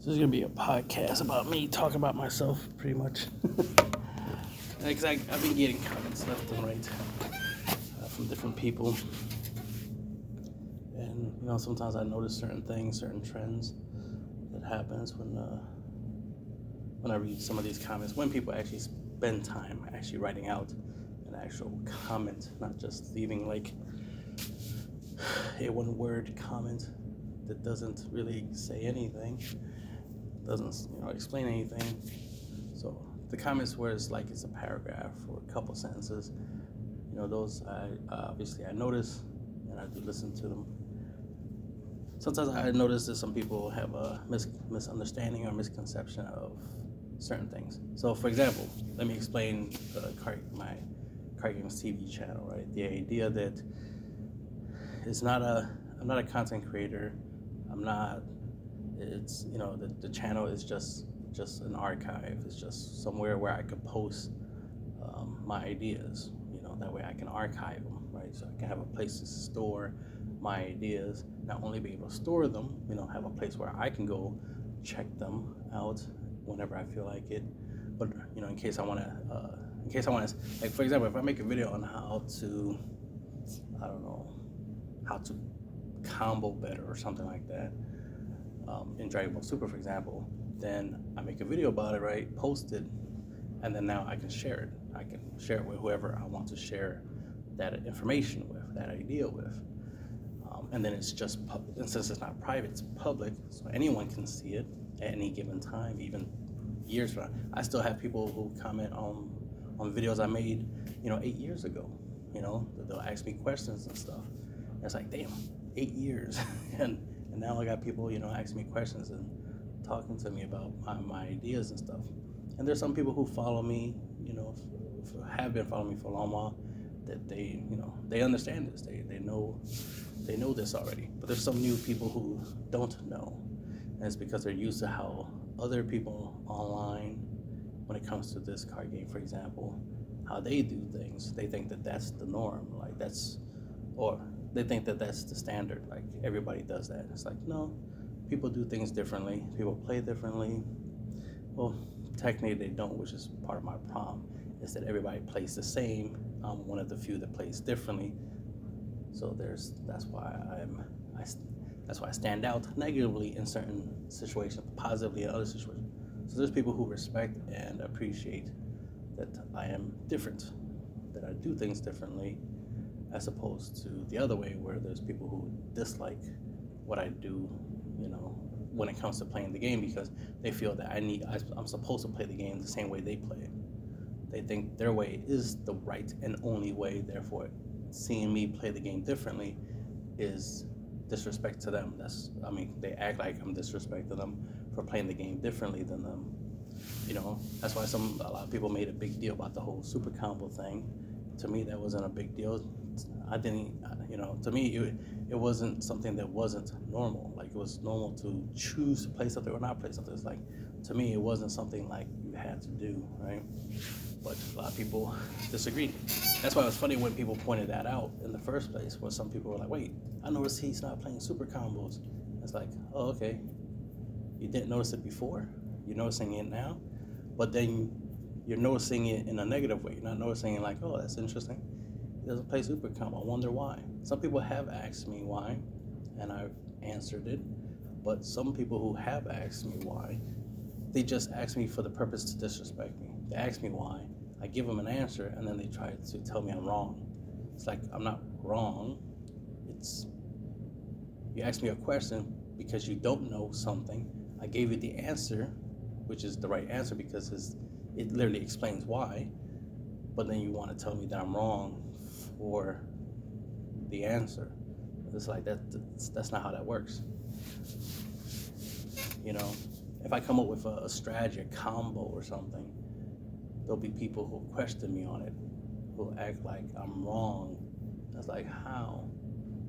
This is gonna be a podcast about me talking about myself, pretty much. Because I've been getting comments left and right uh, from different people, and you know sometimes I notice certain things, certain trends that happens when uh, when I read some of these comments. When people actually spend time actually writing out an actual comment, not just leaving like a one word comment that doesn't really say anything doesn't you know explain anything. So the comments where it's like it's a paragraph or a couple sentences, you know, those I uh, obviously I notice and I do listen to them. Sometimes I notice that some people have a mis- misunderstanding or misconception of certain things. So, for example, let me explain card, my card games TV channel. Right, the idea that it's not a I'm not a content creator. I'm not it's you know the, the channel is just just an archive. It's just somewhere where I could post um, my ideas. You know that way I can archive them, right? So I can have a place to store my ideas. Not only be able to store them, you know, have a place where I can go check them out whenever I feel like it. But you know, in case I want to, uh, in case I want to, like for example, if I make a video on how to, I don't know, how to combo better or something like that um, in Dragon Ball Super, for example, then I make a video about it, right? Post it, and then now I can share it. I can share it with whoever I want to share that information with, that idea with. Um, and then it's just, public. and since it's not private, it's public, so anyone can see it at any given time, even years from now. I still have people who comment on on videos I made, you know, eight years ago. You know, they'll ask me questions and stuff. And it's like, damn, eight years, and and now I got people, you know, asking me questions and talking to me about my, my ideas and stuff. And there's some people who follow me, you know, have been following me for a long while, that they, you know, they understand this. They, they know, they know this already. But there's some new people who don't know, and it's because they're used to how other people online, when it comes to this card game, for example, how they do things. They think that that's the norm. Like that's, or they think that that's the standard. Like everybody does that. It's like no, people do things differently. People play differently. Well, technically they don't, which is part of my problem. Is that everybody plays the same. I'm one of the few that plays differently. So there's that's why I'm I, that's why I stand out negatively in certain situations, positively in other situations. So there's people who respect and appreciate that I am different, that I do things differently, as opposed to the other way where there's people who dislike what I do, you know, when it comes to playing the game because they feel that I need I'm supposed to play the game the same way they play it. They think their way is the right and only way. Therefore, seeing me play the game differently is disrespect to them. That's I mean they act like I'm disrespecting them for playing the game differently than them. You know that's why some a lot of people made a big deal about the whole super combo thing. To me, that wasn't a big deal I didn't, you know, to me, it, it wasn't something that wasn't normal. Like it was normal to choose to play something or not play something. It's like, to me, it wasn't something like you had to do, right? But a lot of people disagreed. That's why it was funny when people pointed that out in the first place, where some people were like, wait, I noticed he's not playing super combos. It's like, oh, okay. You didn't notice it before, you're noticing it now, but then you're noticing it in a negative way. You're not noticing it like, oh, that's interesting doesn't play Super Combo. I wonder why. Some people have asked me why, and I've answered it. But some people who have asked me why, they just ask me for the purpose to disrespect me. They ask me why. I give them an answer, and then they try to tell me I'm wrong. It's like I'm not wrong. It's you ask me a question because you don't know something. I gave you the answer, which is the right answer because it literally explains why. But then you want to tell me that I'm wrong for the answer. It's like that. That's, not how that works. You know, if I come up with a, a strategy, a combo or something, there'll be people who question me on it, who act like I'm wrong. That's like how?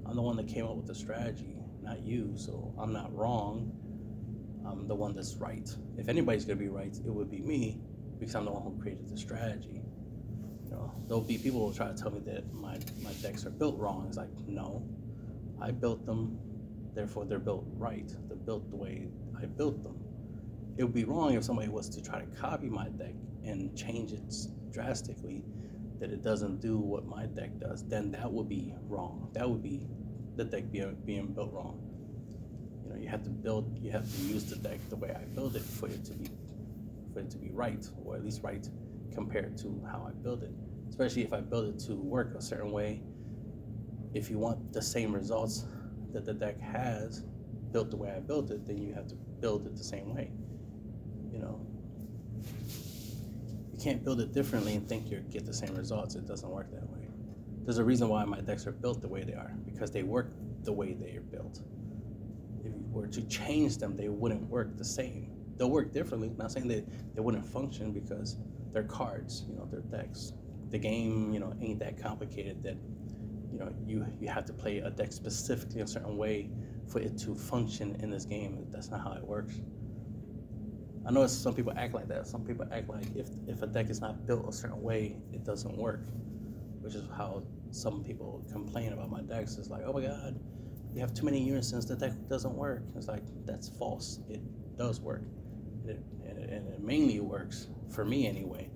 I'm the one that came up with the strategy, not you. So I'm not wrong. I'm the one that's right. If anybody's gonna be right, it would be me because I'm the one who created the strategy there'll be people who try to tell me that my, my decks are built wrong. It's like, no, I built them, therefore they're built right. They're built the way I built them. it would be wrong if somebody was to try to copy my deck and change it drastically that it doesn't do what my deck does, then that would be wrong. That would be the deck being, being built wrong. You know, you have to build, you have to use the deck the way I build it for it to be, for it to be right, or at least right compared to how I build it. Especially if I build it to work a certain way. If you want the same results that the deck has built the way I built it, then you have to build it the same way. You know, you can't build it differently and think you get the same results. It doesn't work that way. There's a reason why my decks are built the way they are because they work the way they are built. If you were to change them, they wouldn't work the same. They'll work differently. I'm not saying that they wouldn't function because they're cards, you know, they're decks. The game, you know, ain't that complicated that you know you you have to play a deck specifically a certain way for it to function in this game. That's not how it works. I know some people act like that. Some people act like if, if a deck is not built a certain way, it doesn't work, which is how some people complain about my decks. It's like, oh my god, you have too many unisons, the deck doesn't work. It's like, that's false. It does work. It, and, it, and it mainly works, for me anyway,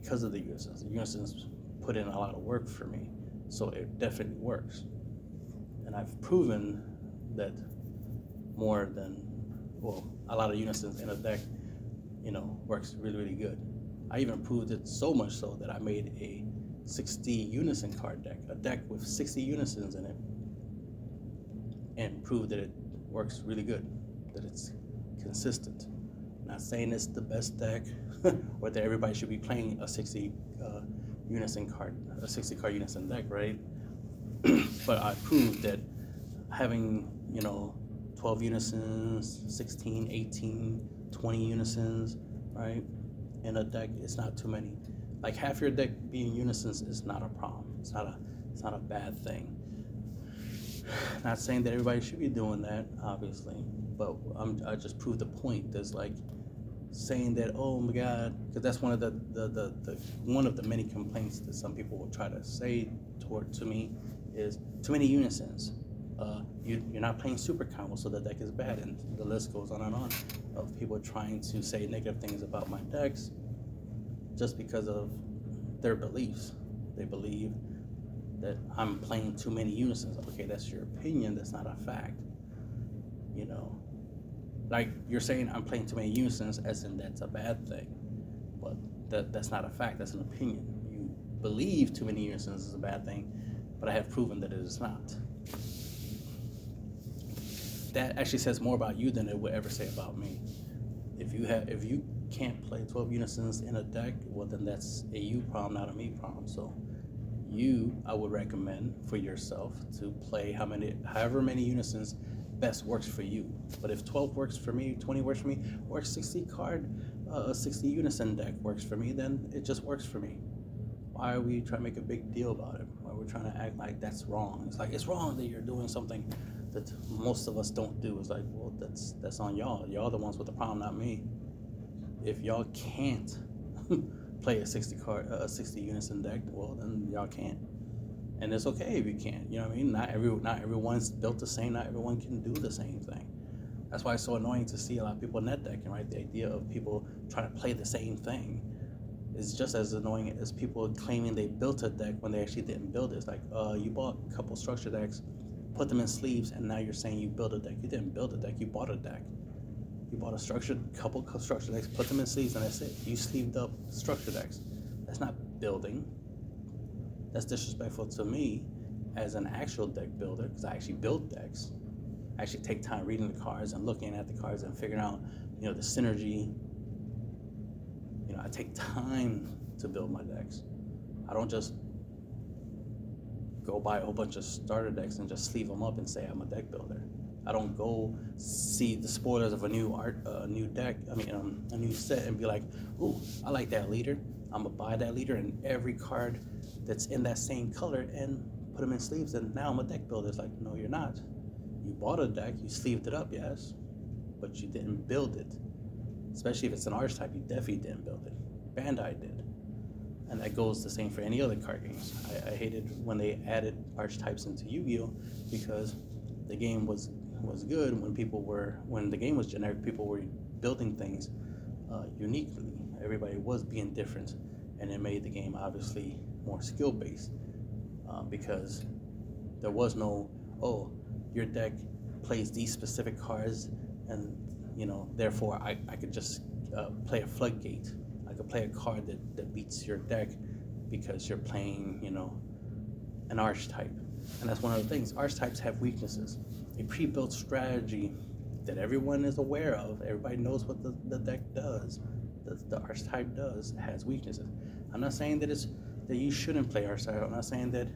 because of the unisons. The unisons put in a lot of work for me, so it definitely works. And I've proven that more than, well, a lot of unisons in a deck you know, works really, really good. I even proved it so much so that I made a 60 unison card deck, a deck with 60 unisons in it, and proved that it works really good, that it's consistent. not saying it's the best deck or that everybody should be playing a 60 uh, unison card, a 60 card unison deck, right? but I proved that having, you know, 12 unisons, 16, 18, 20 unisons, right? In a deck, it's not too many. Like half your deck being unisons is not a problem. It's not a it's not a bad thing. Not saying that everybody should be doing that, obviously, but I'm, I just proved the point. There's like saying that, oh my God, because that's one of the, the, the, the, one of the many complaints that some people will try to say toward to me is too many unisons uh, you, you're not playing super combo, so the deck is bad, and the list goes on and on of people trying to say negative things about my decks just because of their beliefs. They believe that I'm playing too many unisons. Okay, that's your opinion. That's not a fact. You know, like you're saying I'm playing too many unisons, as in that's a bad thing, but that that's not a fact. That's an opinion. You believe too many unisons is a bad thing, but I have proven that it is not that actually says more about you than it would ever say about me. If you have, if you can't play 12 unisons in a deck, well, then that's a you problem, not a me problem. So, you, I would recommend for yourself to play how many, however many unisons best works for you. But if 12 works for me, 20 works for me, or 60 card, uh, 60 unison deck works for me, then it just works for me. Why are we trying to make a big deal about it? Why are we trying to act like that's wrong? It's like it's wrong that you're doing something that most of us don't do. It's like, well, that's that's on y'all. Y'all the ones with the problem, not me. If y'all can't play a 60 card, a 60 unison deck, well, then y'all can't. And it's okay if you can't. You know what I mean? Not every not everyone's built the same. Not everyone can do the same thing. That's why it's so annoying to see a lot of people net decking, right? The idea of people trying to play the same thing is just as annoying as people claiming they built a deck when they actually didn't build it. It's like, uh, you bought a couple structure decks put them in sleeves, and now you're saying you built a deck. You didn't build a deck, you bought a deck. You bought a structured couple structure decks, put them in sleeves, and that's it. You sleeved up structure decks. That's not building. That's disrespectful to me as an actual deck builder, because I actually build decks. I actually take time reading the cards and looking at the cards and figuring out, you know, the synergy. You know, I take time to build my decks. I don't just go buy a whole bunch of starter decks and just sleeve them up and say I'm a deck builder. I don't go see the spoilers of a new art, a uh, new deck. I mean, um, a new set, and be like, "Ooh, I like that leader. I'm gonna buy that leader and every card that's in that same color and put them in sleeves, and now I'm a deck builder." It's like, no, you're not. You bought a deck, you sleeved it up, yes, but you didn't build it. Especially if it's an archetype, you definitely didn't build it. Bandai did and that goes the same for any other card games. I, I hated when they added archetypes into Yu-Gi-Oh because the game was was good when people were when the game was generic. People were building things uh, uniquely. Everybody was being different, and it made the game obviously more skill based uh, because there was no oh your deck plays these specific cards and you know therefore I, I could just uh, play a floodgate. I could play a card that, that beats your deck because you're playing you know an archetype and that's one of the things. Archetypes have weaknesses. A pre-built strategy that everyone is aware of everybody knows what the, the deck does the, archetype does has weaknesses i'm not saying that it's that you shouldn't play archetype i'm not saying that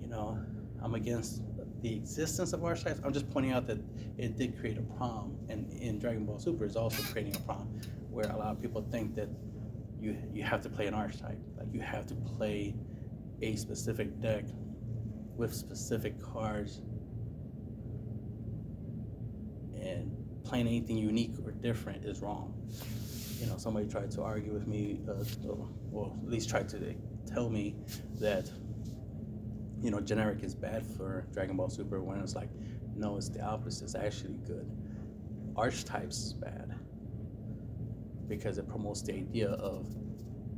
you know i'm against the existence of archetypes. I'm just pointing out that it did create a problem, and in Dragon Ball Super is also creating a problem where a lot of people think that you you have to play an archetype, like you have to play a specific deck with specific cards, and playing anything unique or different is wrong. You know, somebody tried to argue with me, uh, or at least tried to tell me that you know, generic is bad for Dragon Ball Super when it's like, no, it's the opposite. It's actually good. Archetypes is bad because it promotes the idea of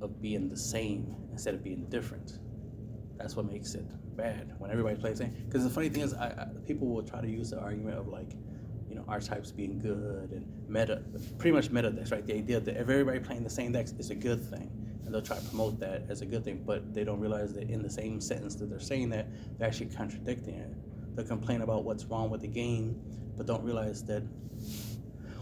of being the same instead of being different. That's what makes it bad when everybody plays same. Because the funny thing is, I, I, people will try to use the argument of like, archetypes being good and meta, pretty much meta decks, right? The idea that if everybody playing the same decks is a good thing and they'll try to promote that as a good thing, but they don't realize that in the same sentence that they're saying that, they're actually contradicting it. They'll complain about what's wrong with the game, but don't realize that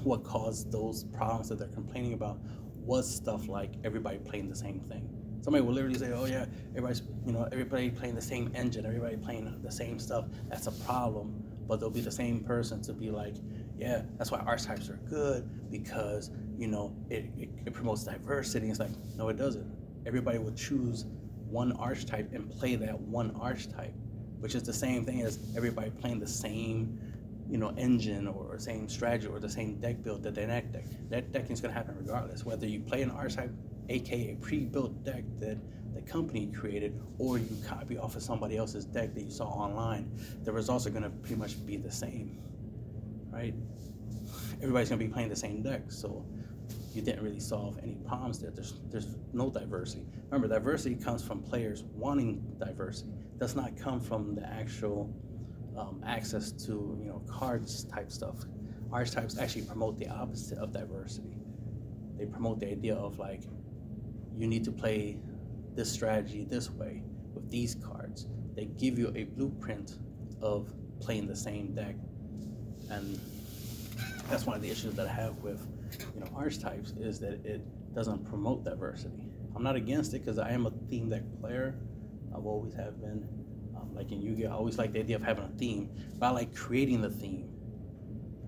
what caused those problems that they're complaining about was stuff like everybody playing the same thing. Somebody will literally say, "Oh yeah, everybody's you know everybody playing the same engine, everybody playing the same stuff." That's a problem. But they'll be the same person to be like, "Yeah, that's why archetypes are good because you know, it, it, it promotes diversity. It's like, no, it doesn't. Everybody will choose one archetype and play that one archetype, which is the same thing as everybody playing the same, you know, engine or same strategy or the same deck build that their net deck. That decking is going to happen regardless, whether you play an archetype, aka pre-built deck that the company created, or you copy off of somebody else's deck that you saw online. The results are going to pretty much be the same, right? Everybody's going to be playing the same deck, so you didn't really solve any problems there. There's there's no diversity. Remember, diversity comes from players wanting diversity. It does not come from the actual um, access to you know cards type stuff. Archetypes actually promote the opposite of diversity. They promote the idea of like you need to play this strategy this way with these cards. They give you a blueprint of playing the same deck, and that's one of the issues that I have with you know archetypes is that it doesn't promote diversity. I'm not against it because I am a theme deck player. I've always have been. Um, like in Yu-Gi-Oh, I always like the idea of having a theme, but I like creating the theme.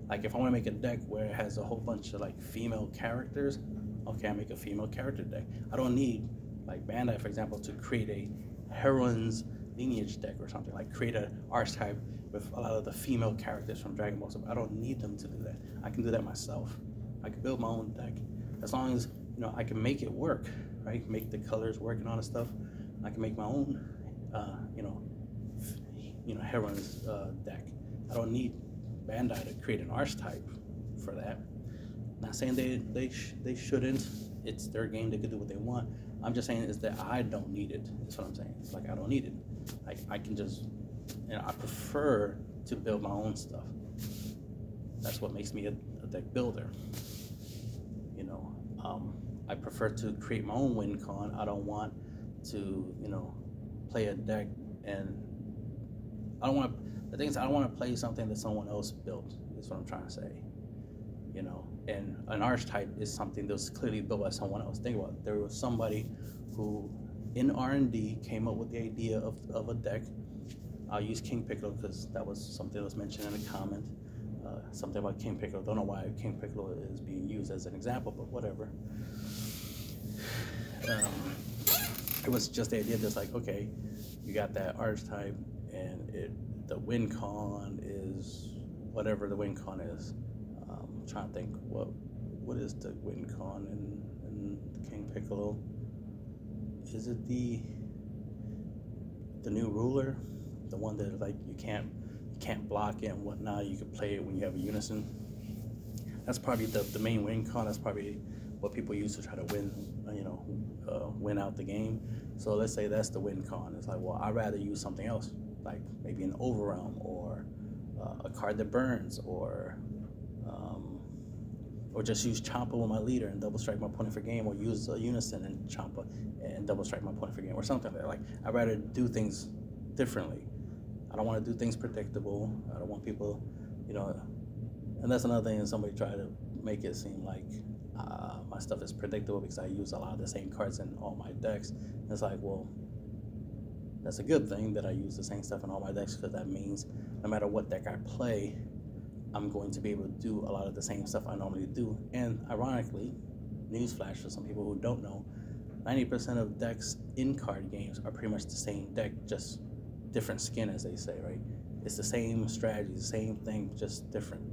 Like if I want to make a deck where it has a whole bunch of like female characters, okay, I make a female character deck. I don't need like Bandai, for example, to create a heroines lineage deck or something like create an archetype with a lot of the female characters from Dragon Ball. So I don't need them to do that. I can do that myself. I can build my own deck as long as you know I can make it work, right? Make the colors work and all that stuff. I can make my own, uh, you know, you know, heroines uh, deck. I don't need Bandai to create an archetype for that. Not saying they they sh- they shouldn't. It's their game. They can do what they want. I'm just saying is that I don't need it. That's what I'm saying. It's like I don't need it. Like I can just, you know, I prefer to build my own stuff. That's what makes me a, a deck builder. You know, um, I prefer to create my own win con. I don't want to, you know, play a deck and I don't want. The thing is, I don't want to play something that someone else built. Is what I'm trying to say. You know, and an archetype is something that was clearly built by someone else. Think about it. There was somebody who, in R&D, came up with the idea of, of a deck. I'll use King Piccolo because that was something that was mentioned in a comment uh, something about King Piccolo. Don't know why King Piccolo is being used as an example, but whatever. Um, it was just the idea that's like, okay, you got that archetype, and it the win con is whatever the win con is. Trying to think what what is the win con in, in King Piccolo? Is it the the new ruler, the one that like you can't you can't block it and whatnot. You can play it when you have a unison. That's probably the, the main win con. That's probably what people use to try to win, you know, uh, win out the game. So let's say that's the win con. It's like, well, I'd rather use something else, like maybe an overrealm or uh, a card that burns or or just use Champa with my leader and double strike my opponent for game, or use a Unison and Champa and double strike my opponent for game, or something like that. Like I'd rather do things differently. I don't want to do things predictable. I don't want people, you know, and that's another thing. Somebody try to make it seem like uh, my stuff is predictable because I use a lot of the same cards in all my decks. And it's like, well, that's a good thing that I use the same stuff in all my decks because that means no matter what deck I play, I'm going to be able to do a lot of the same stuff I normally do. And ironically, newsflash for some people who don't know, 90% of decks in card games are pretty much the same deck, just different skin, as they say, right? It's the same strategy, the same thing, just different.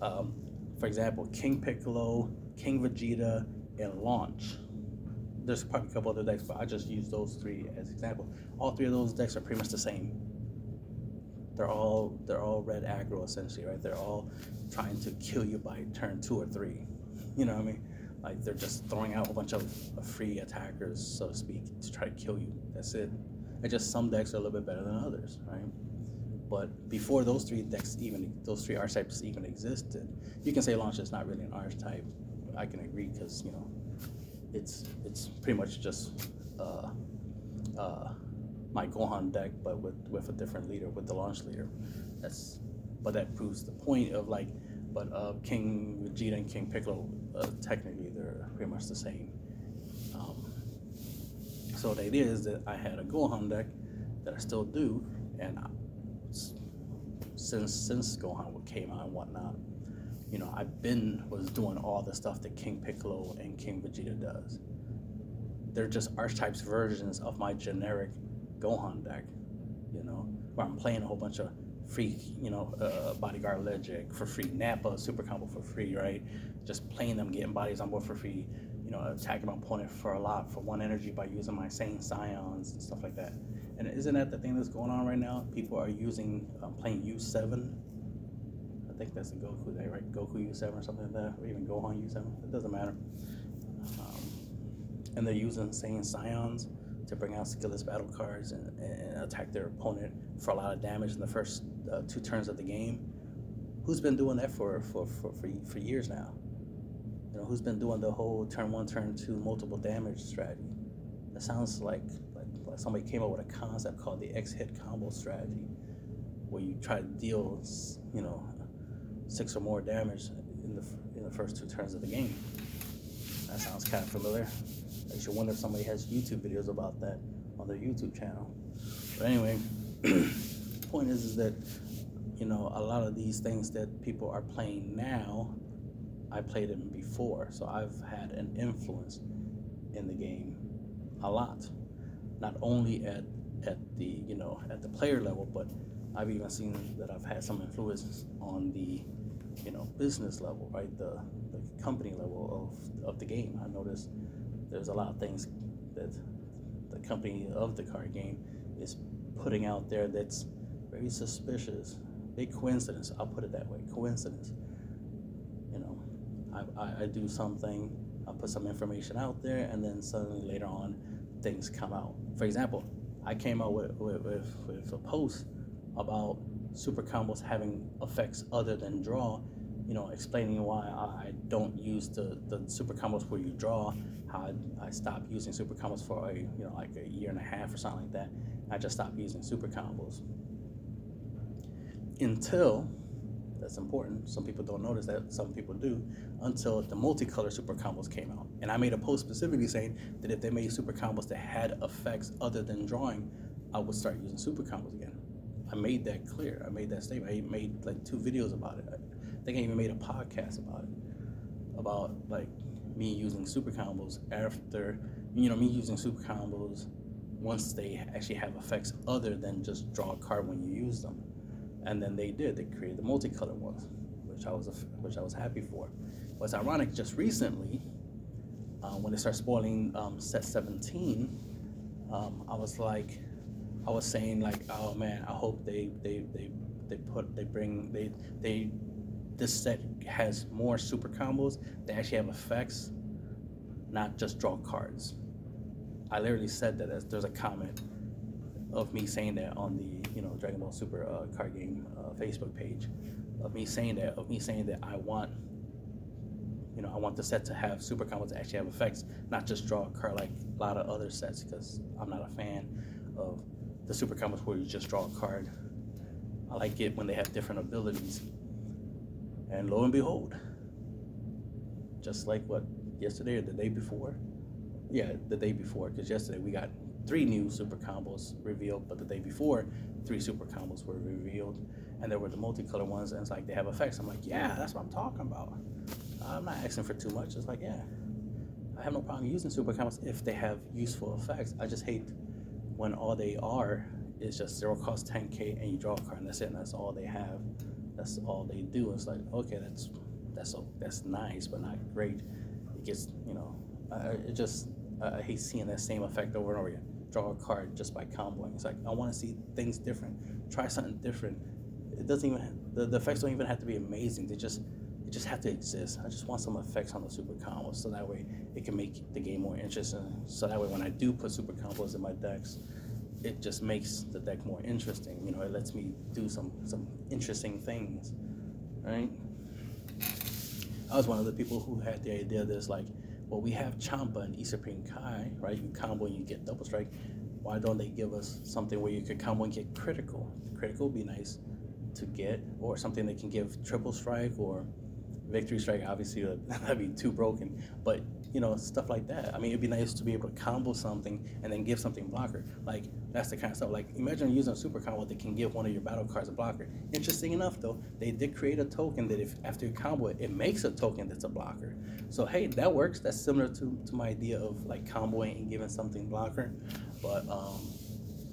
Um, for example, King Piccolo, King Vegeta, and Launch. There's probably a couple other decks, but I just use those three as example. All three of those decks are pretty much the same. They're all they're all red aggro essentially, right? They're all trying to kill you by turn two or three. You know what I mean? Like they're just throwing out a bunch of, free attackers, so to speak, to try to kill you. That's it. It's just some decks are a little bit better than others, right? But before those three decks even, those three archetypes even existed, you can say launch is not really an archetype. I can agree because you know, it's it's pretty much just uh, uh, my Gohan deck, but with with a different leader, with the launch leader. That's but that proves the point of like, but uh, King Vegeta and King Piccolo, uh, technically they're pretty much the same. Um, so the idea is that I had a Gohan deck that I still do, and I, since since Gohan came out and whatnot, you know, I've been was doing all the stuff that King Piccolo and King Vegeta does. They're just archetypes versions of my generic Gohan deck, you know, where I'm playing a whole bunch of free, you know, uh, bodyguard Legic for free, Nappa super combo for free, right? Just playing them, getting bodies on board for free, you know, attacking my opponent for a lot for one energy by using my Saiyan Scions and stuff like that. And isn't that the thing that's going on right now? People are using um, playing U7. I think that's the Goku day, right? Goku U7 or something like that, or even Gohan U7. It doesn't matter. Um, and they're using Saiyan Scions to bring out skillless battle cards and, and, attack their opponent for a lot of damage in the first uh, two turns of the game. Who's been doing that for, for, for, for, for years now? You know, who's been doing the whole turn one, turn two, multiple damage strategy? That sounds like somebody came up with a concept called the X hit combo strategy, where you try to deal, you know, six or more damage in the in the first two turns of the game. That sounds kind of familiar. I should wonder if somebody has YouTube videos about that on their YouTube channel. But anyway, the point is, is that you know a lot of these things that people are playing now, I played them before, so I've had an influence in the game a lot not only at at the you know at the player level, but I've even seen that I've had some influence on the you know business level, right? The the company level of of the game. I noticed there's a lot of things that the company of the card game is putting out there that's very suspicious. Big coincidence. I'll put it that way. Coincidence. You know, I, I, I do something. I put some information out there, and then suddenly later on, things come out. For example, I came out with, with, with, with a post about super combos having effects other than draw, you know, explaining why I don't use the, the super combos where you draw, how I, I stopped using super combos for a, you know, like a year and a half or something like that. I just stopped using super combos. Until that's important. Some people don't notice that, some people do, until the multicolor super combos came out. And I made a post specifically saying that if they made super combos that had effects other than drawing, I would start using super combos again. I made that clear. I made that statement. I made like two videos about it. Think I even made a podcast about it. About like me using super combos after, you know, me using super combos once they actually have effects other than just draw a card when you use them and then they did. They created the multicolor ones, which I was which I was happy for. What's ironic, just recently, uh, when they started spoiling um, set 17, um, I was like, I was saying like, oh man, I hope they they they they put they bring they they this set has more super combos. They actually have effects, not just draw cards. I literally said that as there's a comment of me saying that on the you know Dragon Ball Super uh, card game uh, Facebook page, of me saying that of me saying that I want you know I want the set to have super combos that actually have effects, not just draw a card like a lot of other sets because I'm not a fan of the super combos where you just draw a card. I like it when they have different abilities. And lo and behold, just like what yesterday or the day before, yeah, the day before, because yesterday we got three new super combos revealed, but the day before, three super combos were revealed, and there were the multicolor ones, and it's like they have effects. I'm like, yeah, that's what I'm talking about. I'm not asking for too much. It's like, yeah, I have no problem using super combos if they have useful effects. I just hate when all they are is just zero cost 10k and you draw a card and that's it, and that's all they have. That's all they do. It's like, okay, that's that's that's nice, but not great. It gets, you know, uh, it just I hate seeing that same effect over and over again. Draw a card just by comboing. It's like I want to see things different. Try something different. It doesn't even the, the effects don't even have to be amazing. They just they just have to exist. I just want some effects on the super combos so that way it can make the game more interesting. So that way when I do put super combos in my decks, it just makes the deck more interesting. You know, it lets me do some some interesting things, right? I was one of the people who had the idea that it's like, well, we have Champa and E Kai, right? You combo and you get double strike. Why don't they give us something where you could combo and get critical? Critical would be nice to get, or something that can give triple strike or victory strike. Obviously, that'd be too broken. But you know, stuff like that. I mean, it'd be nice to be able to combo something and then give something blocker. Like that's the kind of stuff. Like imagine using a super combo that can give one of your battle cards a blocker. Interesting enough, though, they did create a token that if after you combo it, it makes a token that's a blocker. So hey, that works. That's similar to, to my idea of like comboing and giving something blocker. But um,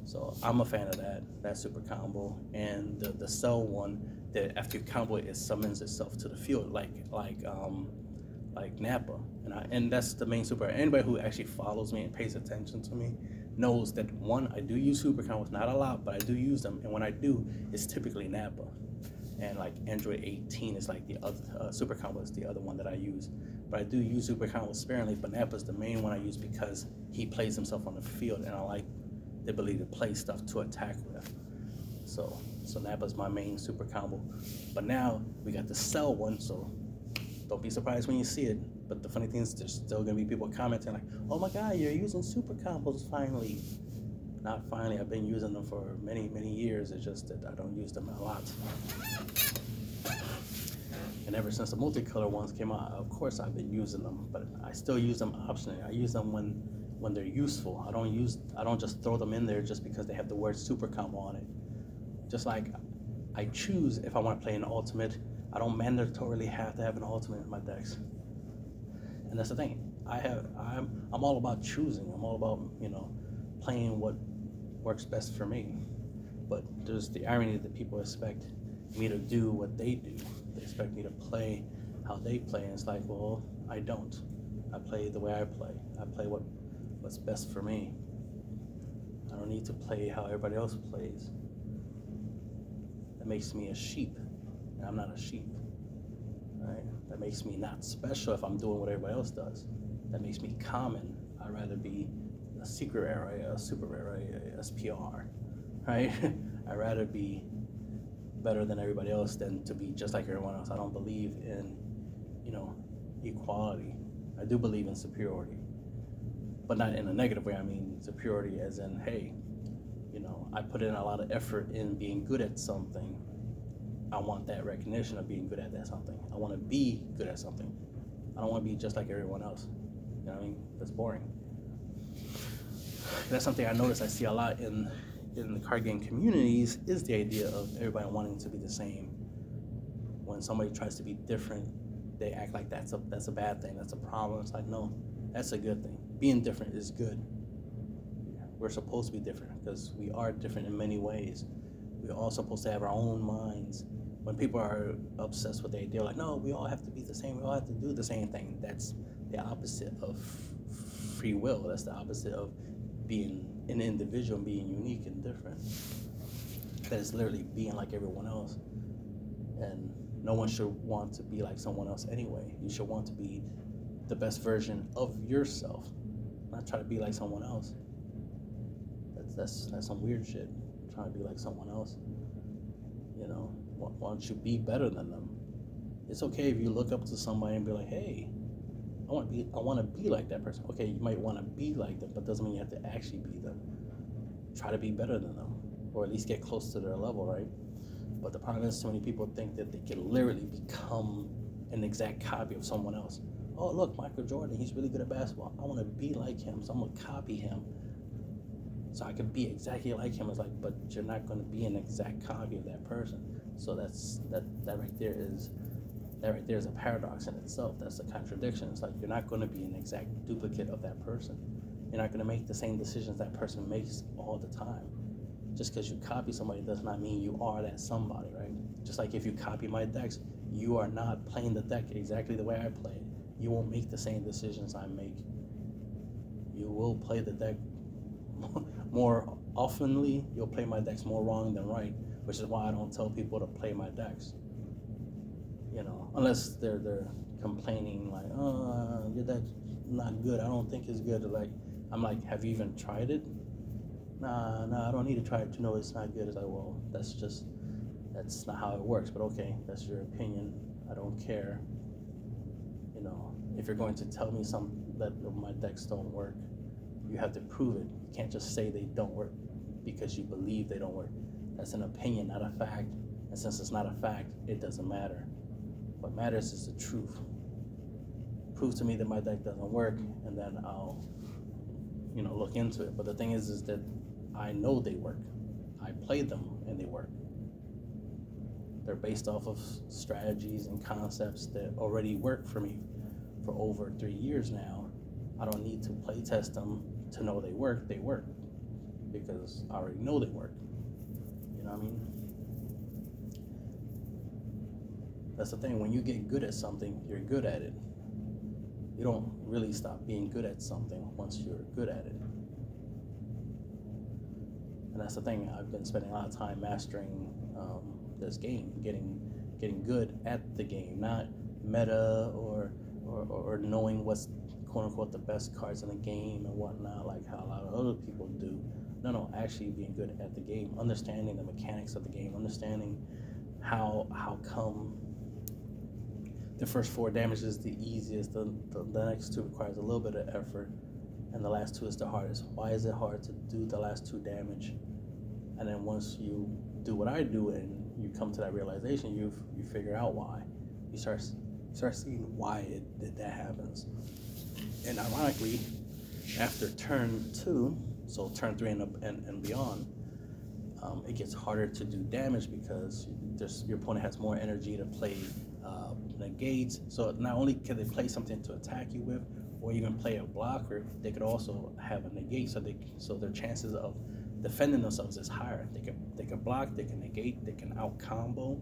so I'm a fan of that. That super combo and the the cell one that after you combo it, it summons itself to the field like like um like Nappa. and I, and that's the main super. Anybody who actually follows me and pays attention to me knows that one, I do use super combos, not a lot, but I do use them, and when I do, it's typically Nappa. and like Android 18 is like the other uh, super combo is the other one that I use, but I do use super combos sparingly. But Nappa is the main one I use because he plays himself on the field, and I like the ability to play stuff to attack with. So so Nappa's my main super combo, but now we got the Cell one, so don't be surprised when you see it. But the funny thing is, there's still gonna be people commenting like, "Oh my God, you're using super combos finally." Not finally. I've been using them for many, many years. It's just that I don't use them a lot. And ever since the multicolor ones came out, of course I've been using them, but I still use them optionally. I use them when when they're useful. I don't use I don't just throw them in there just because they have the word super combo on it. Just like I choose if I want to play an ultimate I don't mandatorily have to have an ultimate in my decks. And that's the thing. I have I'm I'm all about choosing. I'm all about, you know, playing what works best for me. But there's the irony that people expect me to do what they do. They expect me to play how they play and it's like, well, I don't. I play the way I play. I play what what's best for me. I don't need to play how everybody else plays. That makes me a sheep. And I'm not a sheep. Right? That makes me not special if I'm doing what everybody else does. That makes me common. I'd rather be a secret rare, a super rare, a SPR. Right? I'd rather be better than everybody else than to be just like everyone else. I don't believe in, you know, equality. I do believe in superiority. But not in a negative way. I mean superiority as in, hey, I put in a lot of effort in being good at something I want that recognition of being good at that something. I want to be good at something. I don't want to be just like everyone else. You know what I mean? That's boring. That's something I notice I see a lot in in the card game communities is the idea of everybody wanting to be the same. When somebody tries to be different, they act like that's a that's a bad thing. That's a problem. It's like no, that's a good thing. Being different is good. We're supposed to be different because we are different in many ways. We're all supposed to have our own minds when people are obsessed with the idea, like, no, we all have to be the same, we all have to do the same thing. That's the opposite of free will. That's the opposite of being an individual, and being unique and different. that is literally being like everyone else. And no one should want to be like someone else anyway. You should want to be the best version of yourself, not try to be like someone else. That's that's some weird shit. Trying to be like someone else. You know, why, why don't you be better than them? It's okay if you look up to somebody and be like, hey, I want to be I want to be like that person. Okay, you might want to be like them, but doesn't mean you have to actually be them. Try to be better than them, or at least get close to their level, right? But the problem is, so many people think that they can literally become an exact copy of someone else. Oh, look, Michael Jordan, he's really good at basketball. I want to be like him, so I'm gonna copy him, so I could be exactly like him. It's like, but you're not gonna be an exact copy of that person. So that's that that right there is that right there is a paradox in itself. That's a contradiction. It's like you're not going to be an exact duplicate of that person. You're not going to make the same decisions that person makes all the time. Just because you copy somebody does not mean you are that somebody, right? Just like if you copy my decks, you are not playing the deck exactly the way I play it. You won't make the same decisions I make. You will play the deck more oftenly. You'll play my decks more wrong than right, which is why I don't tell people to play my decks you know, unless they're they're complaining like, oh, that's not good. I don't think it's good. Like, I'm like, have you even tried it? Nah, nah, I don't need to try it to know it's not good. It's like, well, that's just that's not how it works. But okay, that's your opinion. I don't care. You know, if you're going to tell me some that my decks don't work, you have to prove it. You can't just say they don't work because you believe they don't work. That's an opinion, not a fact. And since it's not a fact, it doesn't matter. What matters is the truth. Prove to me that my deck doesn't work, and then I'll, you know, look into it. But the thing is, is that I know they work. I play them and they work. They're based off of strategies and concepts that already work for me for over three years now. I don't need to play test them to know they work. They work because I already know they work. You know what I mean? That's the thing. When you get good at something, you're good at it. You don't really stop being good at something once you're good at it. And that's the thing. I've been spending a lot of time mastering um, this game, getting getting good at the game, not meta or or, or knowing what's quote unquote the best cards in the game and whatnot, like how a lot of other people do. No, no, actually being good at the game, understanding the mechanics of the game, understanding how how come the first four damage is the easiest. The, the, the, next two requires a little bit of effort, and the last two is the hardest. Why is it hard to do the last two damage? And then once you do what I do and you come to that realization, you you figure out why. You start start seeing why it that happens. And ironically, after turn two, so turn three and, and, and beyond, um, it gets harder to do damage because your opponent has more energy to play negates. So not only can they play something to attack you with, or even play a blocker, they could also have a negate. So they so their chances of defending themselves is higher. They can they can block, they can negate, they can out combo.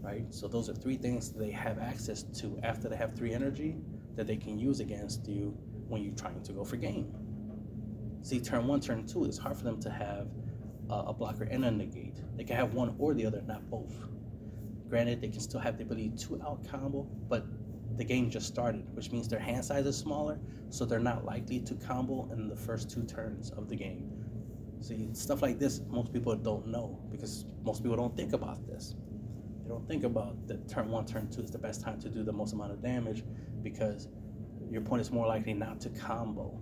Right. So those are three things they have access to after they have three energy that they can use against you when you're trying to go for game. See, turn one, turn two, it's hard for them to have a blocker and a negate. They can have one or the other, not both. Granted, they can still have the ability to out combo, but the game just started, which means their hand size is smaller, so they're not likely to combo in the first two turns of the game. See, stuff like this, most people don't know because most people don't think about this. They don't think about that turn one, turn two is the best time to do the most amount of damage because your opponent is more likely not to combo.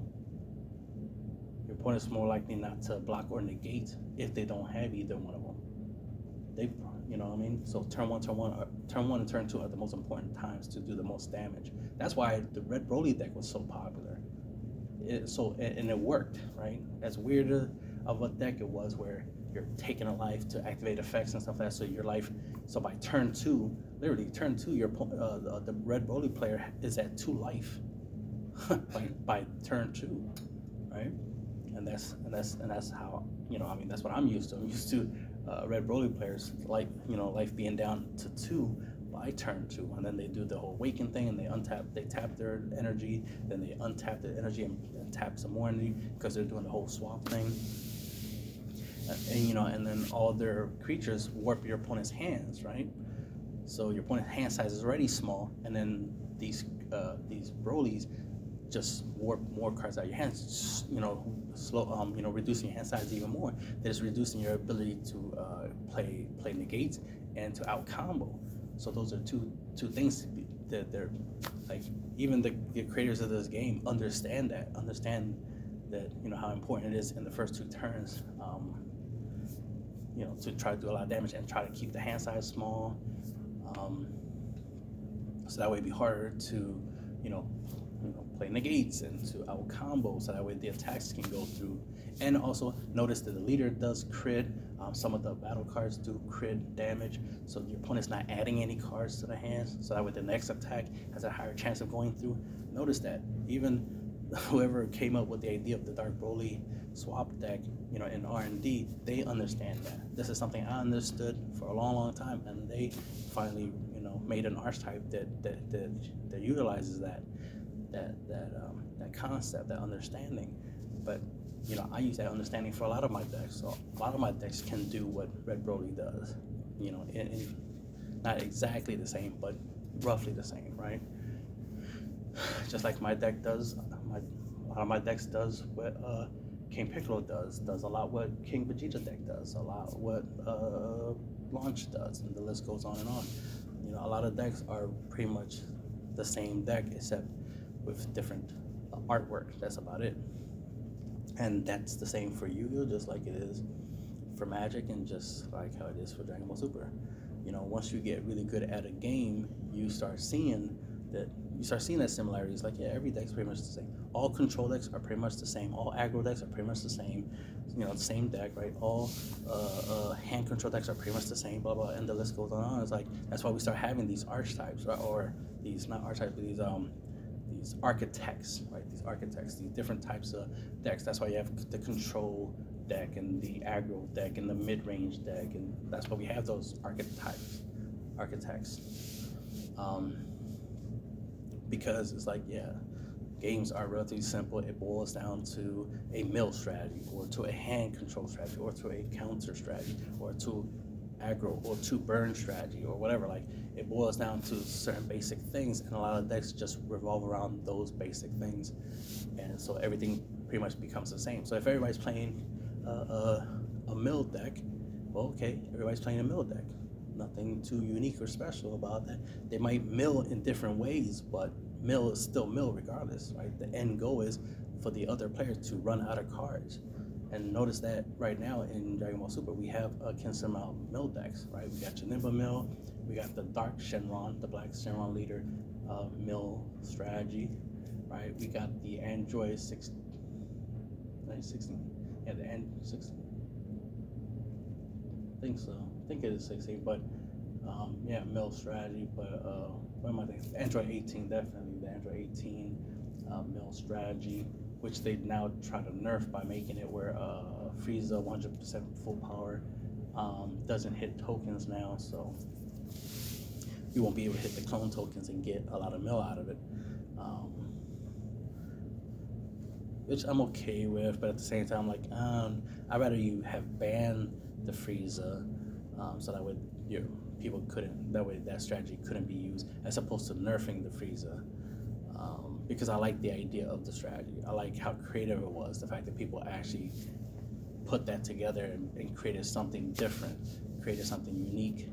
Your opponent is more likely not to block or negate if they don't have either one of them. They you know what I mean? So turn one, turn one, uh, turn one, and turn two are the most important times to do the most damage. That's why the red Broly deck was so popular. It, so and it worked, right? As weird of a deck it was, where you're taking a life to activate effects and stuff like that. So your life, so by turn two, literally turn two, your uh, the red Broly player is at two life by, by turn two, right? And that's and that's and that's how you know. I mean, that's what I'm used to. I'm used to uh, Red Broly players, like you know, life being down to two by turn two, and then they do the whole awaken thing, and they untap, they tap their energy, then they untap their energy and, and tap some more energy because they're doing the whole swap thing. And you know, and then all their creatures warp your opponent's hands, right? So your opponent's hand size is already small, and then these uh, these Brolys just warp more cards out of your hands. You know, slow. Um, you know, reducing your hand size even more. That is reducing your ability to uh, play play negates and to out combo. So those are two two things that they're like even the, the creators of this game understand that understand that you know how important it is in the first two turns. Um, you know, to try to do a lot of damage and try to keep the hand size small. Um, so that way it'd be harder to, you know, you know, play negates and to out combo so that way the attacks can go through. And also notice that the leader does crit. Um, some of the battle cards do crit damage, so your opponent's not adding any cards to the hands. So that way the next attack has a higher chance of going through. Notice that even whoever came up with the idea of the Dark Broly swap deck, you know, in R and D, they understand that. This is something I understood for a long, long time, and they finally, you know, made an archetype that that that, that utilizes that that that um, that concept, that understanding. But you know, I use that understanding for a lot of my decks. So a lot of my decks can do what Red Broly does. You know, in, not exactly the same, but roughly the same, right? Just like my deck does, my a lot of my decks does what uh, King Piccolo does, does a lot what King Vegeta deck does, a lot what uh, Launch does, and the list goes on and on. You know, a lot of decks are pretty much the same deck except with different uh, artwork. That's about it. And that's the same for Yu-Gi-Oh, just like it is for Magic, and just like how it is for Dragon Ball Super. You know, once you get really good at a game, you start seeing that you start seeing that similarities. Like, yeah, every deck's pretty much the same. All control decks are pretty much the same. All aggro decks are pretty much the same. You know, the same deck, right? All uh, uh, hand control decks are pretty much the same. Blah blah, and the list goes on. It's like that's why we start having these archetypes, right? Or these not archetypes, but these um these architects, right? These architects, these different types of decks. That's why you have the control deck and the aggro deck and the mid-range deck, and that's why we have those archetypes, architects. Um, because it's like, yeah, games are relatively simple. It boils down to a mill strategy, or to a hand control strategy, or to a counter strategy, or to aggro, or to burn strategy, or whatever. Like it boils down to certain basic things, and a lot of decks just revolve around those basic things, and so everything pretty much becomes the same. So if everybody's playing uh, a, a mill deck, well, okay, everybody's playing a mill deck. Nothing too unique or special about that. They might mill in different ways, but mill is still mill regardless, right? The end goal is for the other players to run out of cards. And notice that right now in Dragon Ball Super, we have a amount mill decks, right? We got Janemba Mill, we got the Dark Shenron, the Black Shenron leader uh, mill strategy, right? We got the Android 16, 16, yeah, the Android 16. I think so. I think it is 16, but um, yeah, mill strategy. But uh, what am I thinking? Android 18, definitely the Android 18 uh, mill strategy, which they now try to nerf by making it where uh, Frieza 100% full power um, doesn't hit tokens now, so you won't be able to hit the clone tokens and get a lot of mill out of it. Um, which I'm okay with, but at the same time, like, um, I'd rather you have banned the Frieza um, so that way your people couldn't, that way that strategy couldn't be used as opposed to nerfing the Frieza. Um, because I like the idea of the strategy. I like how creative it was, the fact that people actually put that together and, and created something different, created something unique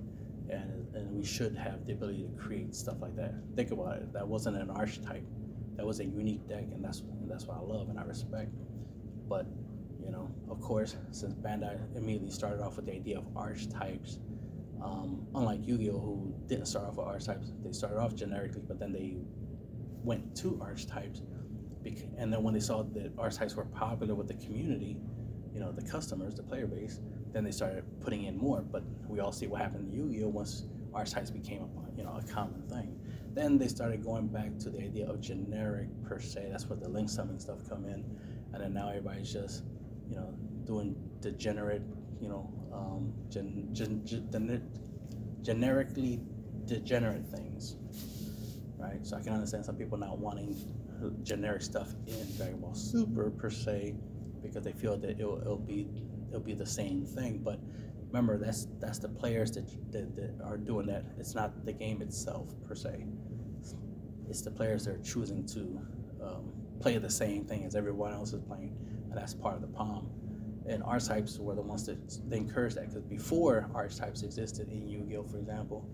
and, and we should have the ability to create stuff like that. Think about it. That wasn't an archetype. That was a unique deck, and that's and that's what I love and I respect. But you know, of course, since Bandai immediately started off with the idea of archetypes, um, unlike Yu-Gi-Oh, who didn't start off with archetypes, they started off generically, but then they went to archetypes, and then when they saw that archetypes were popular with the community, you know, the customers, the player base, then they started putting in more. But we all see what happened to Yu-Gi-Oh once archetypes became a you know a common thing. Then they started going back to the idea of generic per se. That's where the link summon stuff come in, and then now everybody's just you know doing degenerate you know um, gen, gen, gen, generically degenerate things, right? So I can understand some people not wanting generic stuff in Dragon Ball Super per se because they feel that it'll, it'll be it'll be the same thing. But remember, that's that's the players that, that, that are doing that. It's not the game itself per se. It's the players that are choosing to um, play the same thing as everyone else is playing, and that's part of the palm. And archetypes were the ones that they encouraged that because before archetypes existed in Yu-Gi-Oh, for example,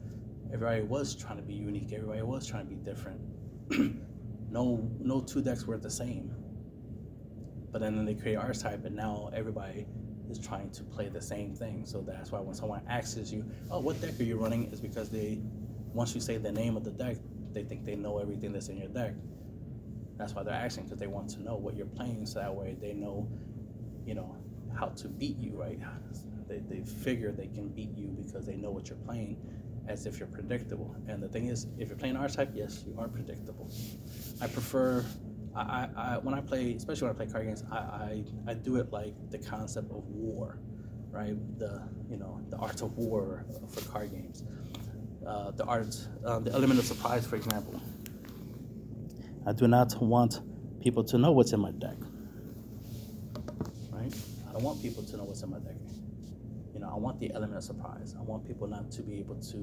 everybody was trying to be unique. Everybody was trying to be different. no, no two decks were the same. But then they create archetype, and now everybody is trying to play the same thing. So that's why when someone asks you, "Oh, what deck are you running?" is because they, once you say the name of the deck, they think they know everything that's in your deck. That's why they're asking because they want to know what you're playing, so that way they know, you know, how to beat you, right? They, they figure they can beat you because they know what you're playing, as if you're predictable. And the thing is, if you're playing archetype, yes, you are predictable. I prefer I, I, when I play, especially when I play card games, I, I, I do it like the concept of war, right? The you know the art of war for card games, uh, the art, uh, the element of surprise, for example. I do not want people to know what's in my deck? I want people to know what's in my deck. You know, I want the element of surprise. I want people not to be able to,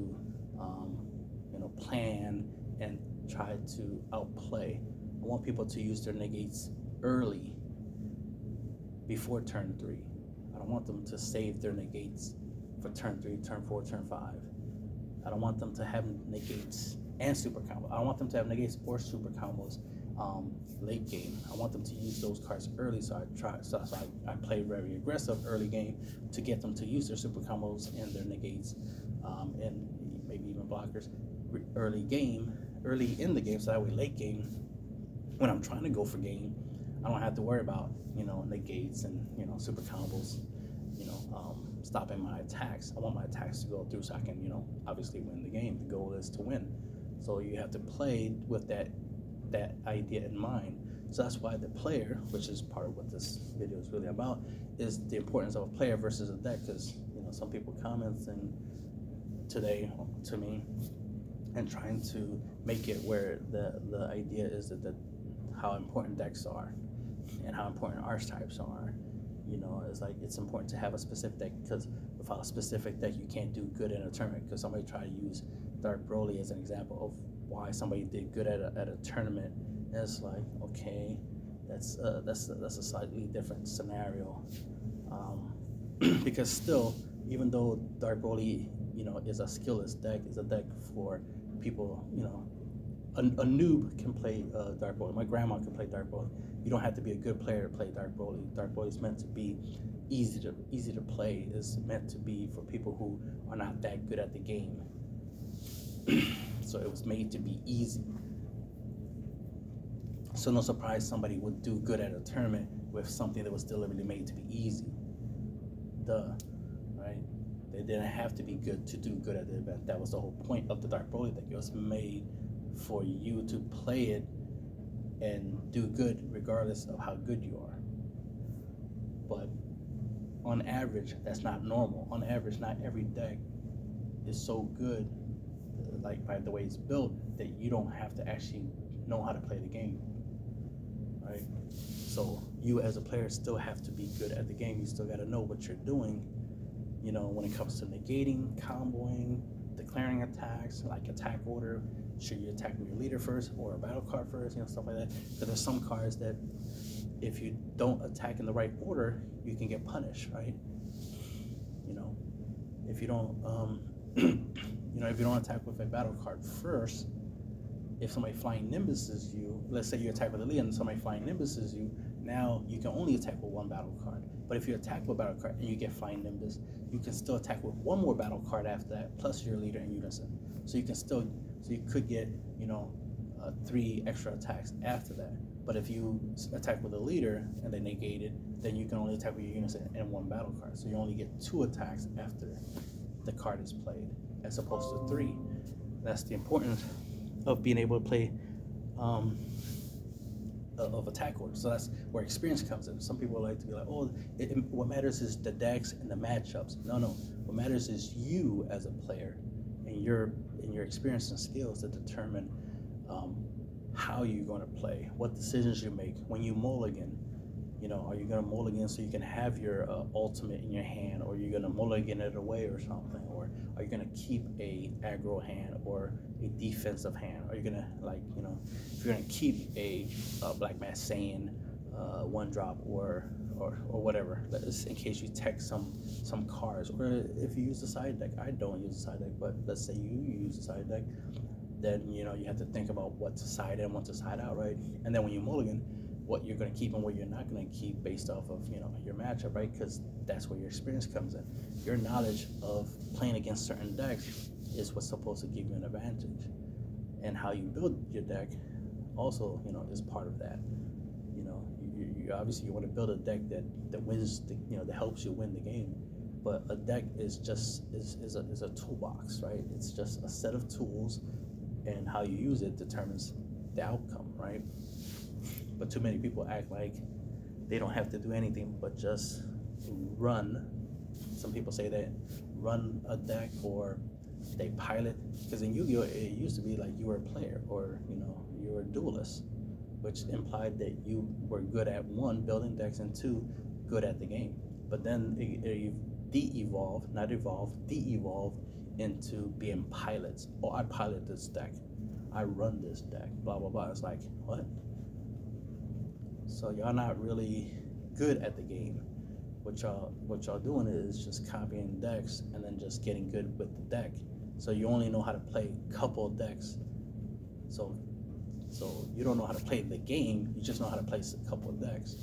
um, you know, plan and try to outplay I want people to use their negates early before turn three. I don't want them to save their negates for turn three, turn four, turn five. I don't want them to have negates and super combos. I don't want them to have negates or super combos um, late game. I want them to use those cards early, so I try. So, so I, I, play very aggressive early game to get them to use their super combos and their negates, um, and maybe even blockers early game, early in the game, so that way late game when I'm trying to go for game, I don't have to worry about you know negates and you know super combos, you know, um, stopping my attacks. I want my attacks to go through so I can you know obviously win the game. The goal is to win, so you have to play with that that idea in mind. So that's why the player, which is part of what this video is really about, is the importance of a player versus a deck. Because you know some people commenting today to me and trying to make it where the the idea is that the how important decks are and how important archetypes are. You know, it's like it's important to have a specific deck because without a specific deck, you can't do good in a tournament. Because somebody tried to use Dark Broly as an example of why somebody did good at a, at a tournament. And it's like, okay, that's uh, that's that's a slightly different scenario. Um, because still, even though Dark Broly, you know, is a skillless deck, is a deck for people, you know, a, a noob can play uh, Dark Broly. My grandma can play Dark Broly. You don't have to be a good player to play Dark Broly. Dark Broly is meant to be easy to easy to play. It's meant to be for people who are not that good at the game. so it was made to be easy. So no surprise somebody would do good at a tournament with something that was deliberately made to be easy. Duh, right? They didn't have to be good to do good at the event. That was the whole point of the Dark Broly deck. It was made for you to play it and do good regardless of how good you are. But on average, that's not normal. On average, not every deck is so good, like by the way it's built, that you don't have to actually know how to play the game. Right? So you as a player still have to be good at the game. You still got to know what you're doing. You know, when it comes to negating, comboing, declaring attacks, like attack order, should you attack with your leader first or a battle card first, you know, stuff like that. Because there's some cards that if you don't attack in the right order, you can get punished, right? You know, if you don't, um, you know, if you don't attack with a battle card first, if somebody flying nimbuses you, let's say you attack with a lead and somebody flying nimbuses you, now you can only attack with one battle card. But if you attack with a battle card and you get flying nimbus, you can still attack with one more battle card after that, plus your leader in unison. So you can still so you could get, you know, uh, three extra attacks after that. But if you attack with a leader and they negate it, then you can only attack with your units and one battle card. So you only get two attacks after the card is played, as opposed to three. That's the importance of being able to play um, of attack order. So that's where experience comes in. Some people like to be like, oh, it, it, what matters is the decks and the matchups. No, no. What matters is you as a player and your and your experience and skills to determine um, how you're going to play, what decisions you make when you mulligan. You know, are you gonna mulligan so you can have your uh, ultimate in your hand, or are you're gonna mulligan it away or something, or are you gonna keep a aggro hand or a defensive hand? Are you gonna like you know, if you're gonna keep a, a Black Masked Saiyan uh, one drop or or, or whatever, is in case you tech some some cards, or if you use the side deck. I don't use the side deck, but let's say you use the side deck, then you know you have to think about what to side in, what to side out, right? And then when you mulligan, what you're going to keep and what you're not going to keep based off of you know your matchup, right? Because that's where your experience comes in. Your knowledge of playing against certain decks is what's supposed to give you an advantage, and how you build your deck also you know is part of that. You know, you obviously you want to build a deck that that wins the, you know that helps you win the game. But a deck is just is, is, a, is a toolbox right? It's just a set of tools and how you use it determines the outcome right but too many people act like they don't have to do anything but just run some people say that run a deck or they pilot because in yu-gi-oh it used to be like you were a player or you know you were a duelist which implied that you were good at one, building decks, and two, good at the game. But then it, it de-evolved, not evolved, de-evolved into being pilots. Oh, I pilot this deck. I run this deck. Blah blah blah. It's like what? So y'all not really good at the game. What y'all what y'all doing is just copying decks and then just getting good with the deck. So you only know how to play a couple decks. So so you don't know how to play the game. You just know how to place a couple of decks.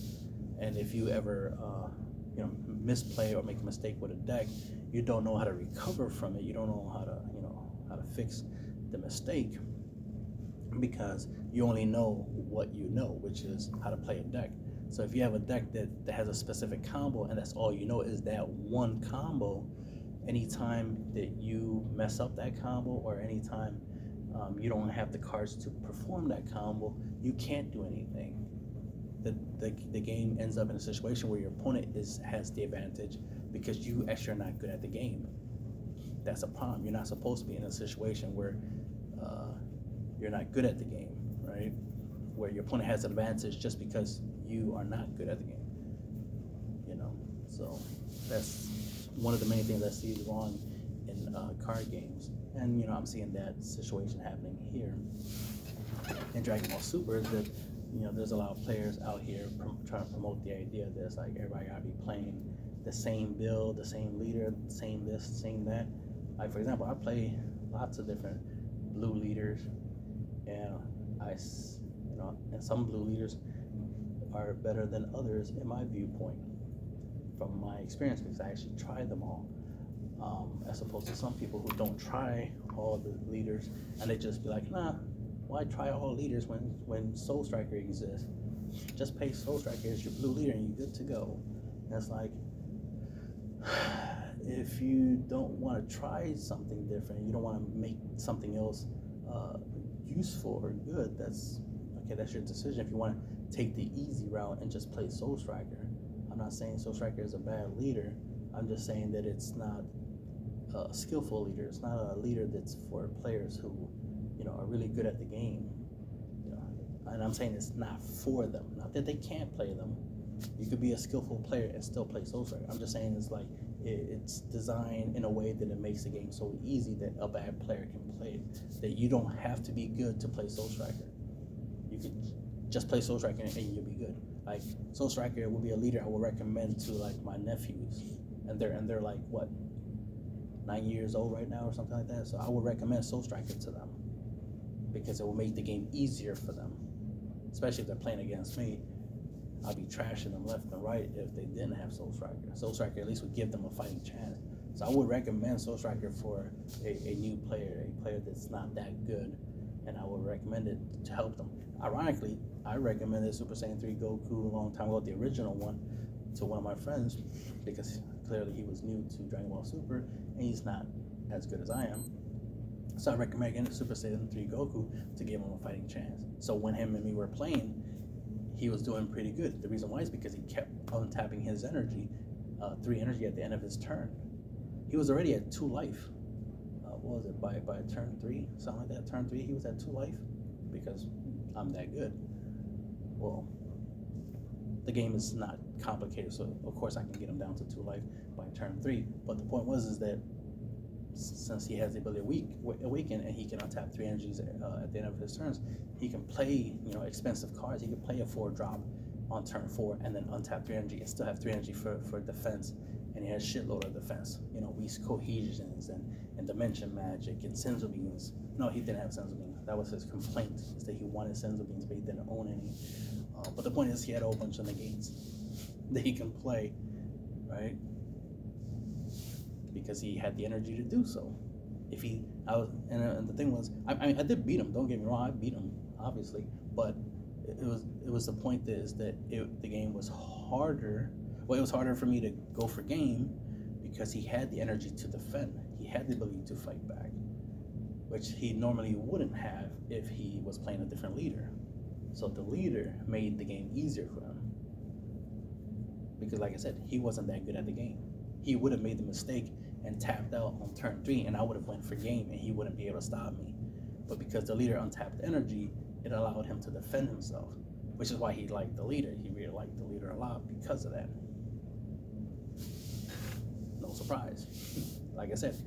And if you ever, uh, you know, misplay or make a mistake with a deck, you don't know how to recover from it. You don't know how to, you know, how to fix the mistake because you only know what you know, which is how to play a deck. So if you have a deck that, that has a specific combo and that's all you know is that one combo, anytime that you mess up that combo or anytime um, you don't have the cards to perform that combo, you can't do anything. The, the, the game ends up in a situation where your opponent is has the advantage because you actually are not good at the game. That's a problem. You're not supposed to be in a situation where you're not good at the game, right? Where your opponent has an advantage just because you are not good at the game. You know, so that's one of the main things I see wrong in uh, card games and you know I'm seeing that situation happening here in Dragon Ball Super is that you know there's a lot of players out here prom- trying to promote the idea that it's like everybody gotta be playing the same build, the same leader, same this, same that. Like for example, I play lots of different blue leaders, and I you know and some blue leaders are better than others in my viewpoint from my experience because I actually tried them all um, as opposed to some people who don't try all the leaders and they just be like, nah, why try all leaders when when Soul Striker exists? Just pay Soul Striker as your blue leader and you're good to go. And it's like, if you don't want to try something different, you don't want to make something else uh, useful or good. That's okay. That's your decision. If you want to take the easy route and just play Soul Striker, I'm not saying Soul Striker is a bad leader. I'm just saying that it's not a skillful leader. It's not a leader that's for players who, you know, are really good at the game. You know, and I'm saying it's not for them. Not that they can't play them. You could be a skillful player and still play Soul Striker. I'm just saying it's like it's designed in a way that it makes the game so easy that a bad player can play it. That you don't have to be good to play Soul Striker. You could just play Soul Striker and you'll be good. Like Soul Striker would be a leader I would recommend to like my nephews, and they're and they're like what nine years old right now or something like that. So I would recommend Soul Striker to them because it will make the game easier for them, especially if they're playing against me. I'd be trashing them left and right if they didn't have Soul Striker. Soul Striker at least would give them a fighting chance. So I would recommend Soul Striker for a, a new player, a player that's not that good, and I would recommend it to help them. Ironically, I recommended Super Saiyan 3 Goku a long time ago, the original one, to one of my friends because clearly he was new to Dragon Ball Super and he's not as good as I am. So I recommend getting Super Saiyan 3 Goku to give him a fighting chance. So when him and me were playing, he was doing pretty good. The reason why is because he kept on tapping his energy, uh, three energy at the end of his turn. He was already at two life. Uh, what was it by by turn three, something like that? Turn three, he was at two life because I'm that good. Well, the game is not complicated, so of course I can get him down to two life by turn three. But the point was is that since he has the ability to weak, awaken and he can untap three energies uh, at the end of his turns, he can play you know expensive cards. He can play a four drop on turn four and then untap three energy and still have three energy for, for defense. And he has shitload of defense. You know, we cohesions and, and dimension magic and senzu beans. No, he didn't have senzu beans. That was his complaint, is that he wanted senzu beans, but he didn't own any. Uh, but the point is, he had a whole bunch of negates that he can play, right? Because he had the energy to do so. If he, I was, and, uh, and the thing was, I, I mean, I did beat him. Don't get me wrong, I beat him, obviously, but it was it was the point that is that it, the game was harder. Well, it was harder for me to go for game because he had the energy to defend. He had the ability to fight back, which he normally wouldn't have if he was playing a different leader. So the leader made the game easier for him. Because, like I said, he wasn't that good at the game. He would have made the mistake and tapped out on turn three, and I would have went for game, and he wouldn't be able to stop me. But because the leader untapped energy, it allowed him to defend himself, which is why he liked the leader. He really liked the leader a lot because of that. No surprise. like I said,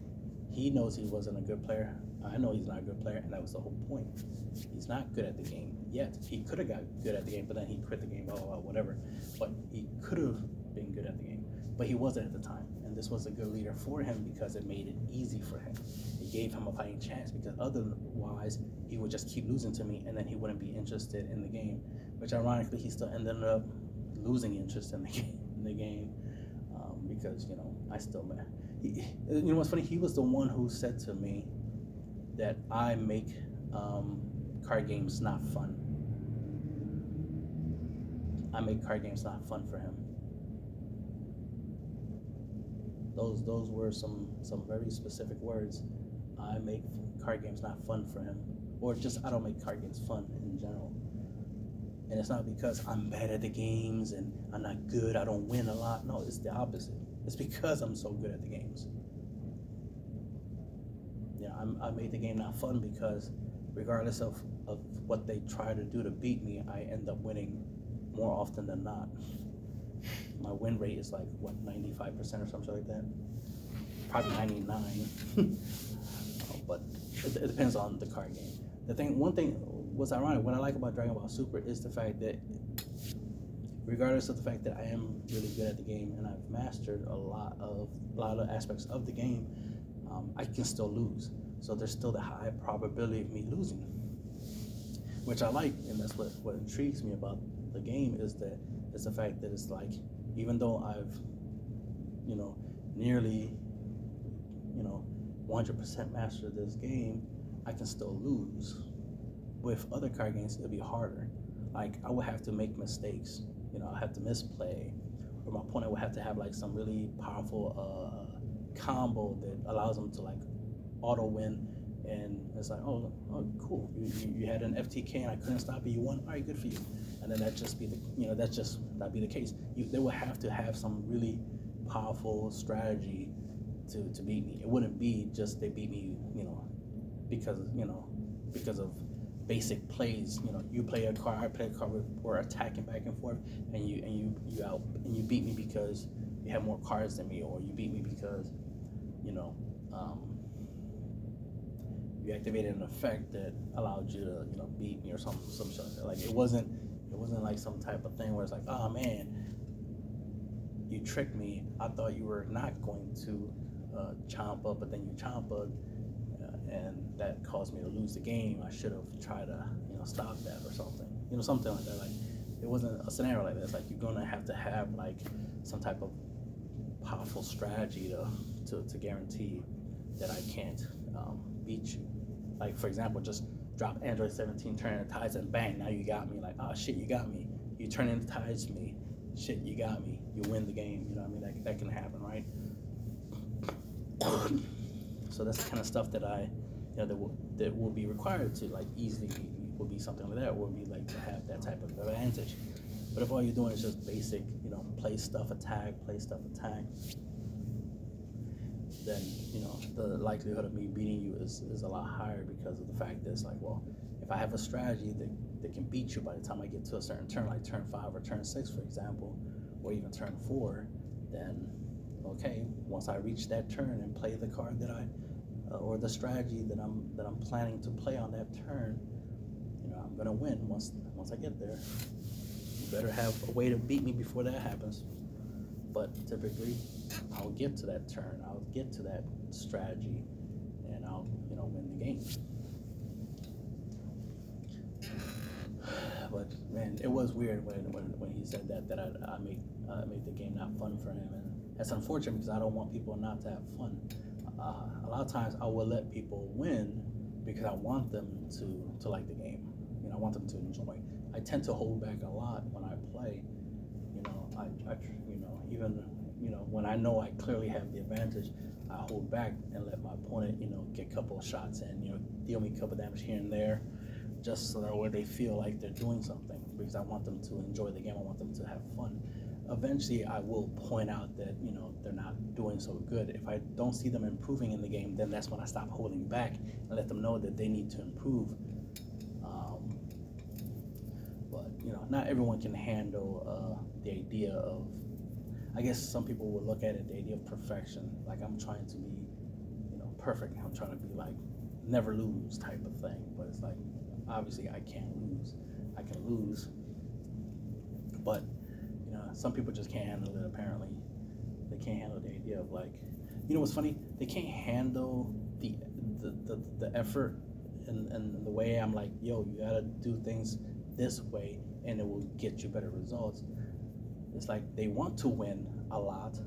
he knows he wasn't a good player. I know he's not a good player, and that was the whole point. He's not good at the game yet. He could have got good at the game, but then he quit the game, blah, blah, blah, whatever. But he could have been good at the game, but he wasn't at the time. And this was a good leader for him because it made it easy for him. It gave him a fighting chance because otherwise he would just keep losing to me, and then he wouldn't be interested in the game. Which ironically, he still ended up losing interest in the game. In the game, um, because you know I still. He, you know what's funny? He was the one who said to me that I make um, card games not fun. I make card games not fun for him. Those those were some some very specific words. I make card games not fun for him, or just I don't make card games fun in general. And it's not because I'm bad at the games and I'm not good. I don't win a lot. No, it's the opposite. It's because I'm so good at the games. Yeah, I'm, I made the game not fun because regardless of, of what they try to do to beat me, I end up winning more often than not. My win rate is like what 95% or something like that. Probably 99. but it, it depends on the card game. The thing, one thing what's ironic. What I like about Dragon Ball Super is the fact that, regardless of the fact that I am really good at the game and I've mastered a lot of a lot of aspects of the game, um, I can still lose. So there's still the high probability of me losing, which I like, and that's what what intrigues me about the game is that it's the fact that it's like even though I've you know nearly you know 100% mastered this game, I can still lose. With other card games, it'll be harder. Like I would have to make mistakes. You know, I have to misplay, or my opponent would have to have like some really powerful uh, combo that allows them to like auto win and it's like, oh, oh cool. You, you, you, had an FTK and I couldn't stop it. You won. All right, good for you. And then that just be the, you know, that's just that be the case. You, they would have to have some really powerful strategy to, to beat me. It wouldn't be just they beat me, you know, because you know, because of basic plays. You know, you play a card, I play a card, we're attacking back and forth, and you and you you out and you beat me because you have more cards than me, or you beat me because, you know. Um, you activated an effect that allowed you to, you know, beat me or something, some like it wasn't, it wasn't like some type of thing where it's like, oh man, you tricked me. I thought you were not going to uh, chomp up, but then you chomp up, uh, and that caused me to lose the game. I should have tried to, you know, stop that or something, you know, something like that. Like it wasn't a scenario like that. It's like you're gonna have to have like some type of powerful strategy to to, to guarantee that I can't um, beat you. Like for example, just drop Android 17, turn into tides, and bang, now you got me. Like, oh shit, you got me. You turn into tides to me. Shit, you got me. You win the game. You know what I mean? That, that can happen, right? so that's the kind of stuff that I, you know, that will, that will be required to like easily be, will be something like that, would be like to have that type of advantage. But if all you're doing is just basic, you know, play stuff, attack, play stuff, attack, then you know the likelihood of me beating you is, is a lot higher because of the fact that it's like, well, if I have a strategy that, that can beat you by the time I get to a certain turn, like turn five or turn six, for example, or even turn four, then okay, once I reach that turn and play the card that I uh, or the strategy that I'm that I'm planning to play on that turn, you know, I'm gonna win once once I get there. You better have a way to beat me before that happens. But typically, I'll get to that turn. I'll get to that strategy, and I'll you know win the game. But man, it was weird when when, when he said that that I, I make uh, make the game not fun for him, and that's unfortunate because I don't want people not to have fun. Uh, a lot of times I will let people win because I want them to to like the game. You know, I want them to enjoy. I tend to hold back a lot when I play. You know, I, I even you know when I know I clearly have the advantage, I hold back and let my opponent you know get a couple of shots in. You know, deal me a couple of damage here and there, just so that where they feel like they're doing something because I want them to enjoy the game. I want them to have fun eventually I will point out that you know they're not doing so good. If I don't see them improving in the game, then that's when I stop holding back and let them know that they need to improve. Um, but you know, not everyone can handle uh, the idea of. I guess some people would look at it the idea of perfection, like I'm trying to be, you know, perfect. I'm trying to be like never lose type of thing. But it's like obviously I can't lose. I can lose, but you know, some people just can't handle it. Apparently, they can't handle the idea of like, you know, what's funny? They can't handle the the, the, the effort and, and the way I'm like, yo, you gotta do things this way, and it will get you better results. It's like they want to win a lot,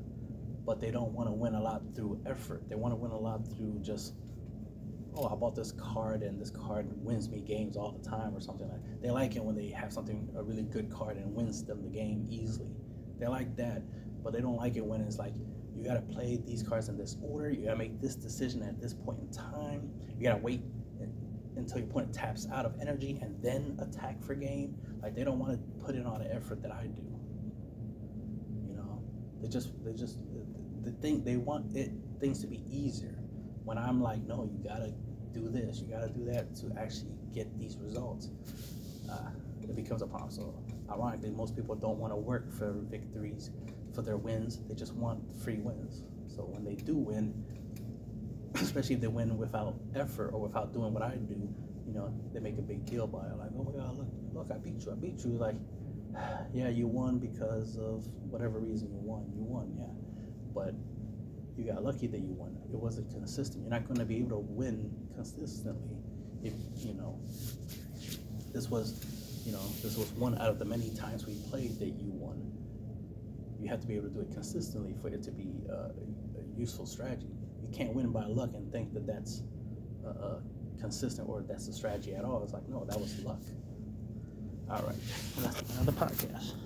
but they don't want to win a lot through effort. They want to win a lot through just oh, I bought this card and this card wins me games all the time or something like. They like it when they have something a really good card and wins them the game easily. They like that, but they don't like it when it's like you gotta play these cards in this order. You gotta make this decision at this point in time. You gotta wait until your opponent taps out of energy and then attack for game. Like they don't want to put in all the effort that I do. They just they just the, thing they want it things to be easier. When I'm like, no, you gotta do this, you got to do that to actually get these results. Uh, it becomes a problem. So, ironically, most people don't want to work for victories, for their wins. They just want free wins. So, when they do win, especially if they win without effort or without doing what I do, you know, they make a big deal about it. Like, oh my God, look, look, I beat you. I beat you. Like, yeah, you won because of whatever reason you won. You won, yeah. But you got lucky that you won. It wasn't consistent. You're not going to be able to win consistently if you know this was you know this was one out of the many times we played that you won. You have to be able to do it consistently for it to be uh, a useful strategy. You can't win by luck and think that that's uh, consistent or that's a strategy at all. It's like no, that was luck. All right, another podcast.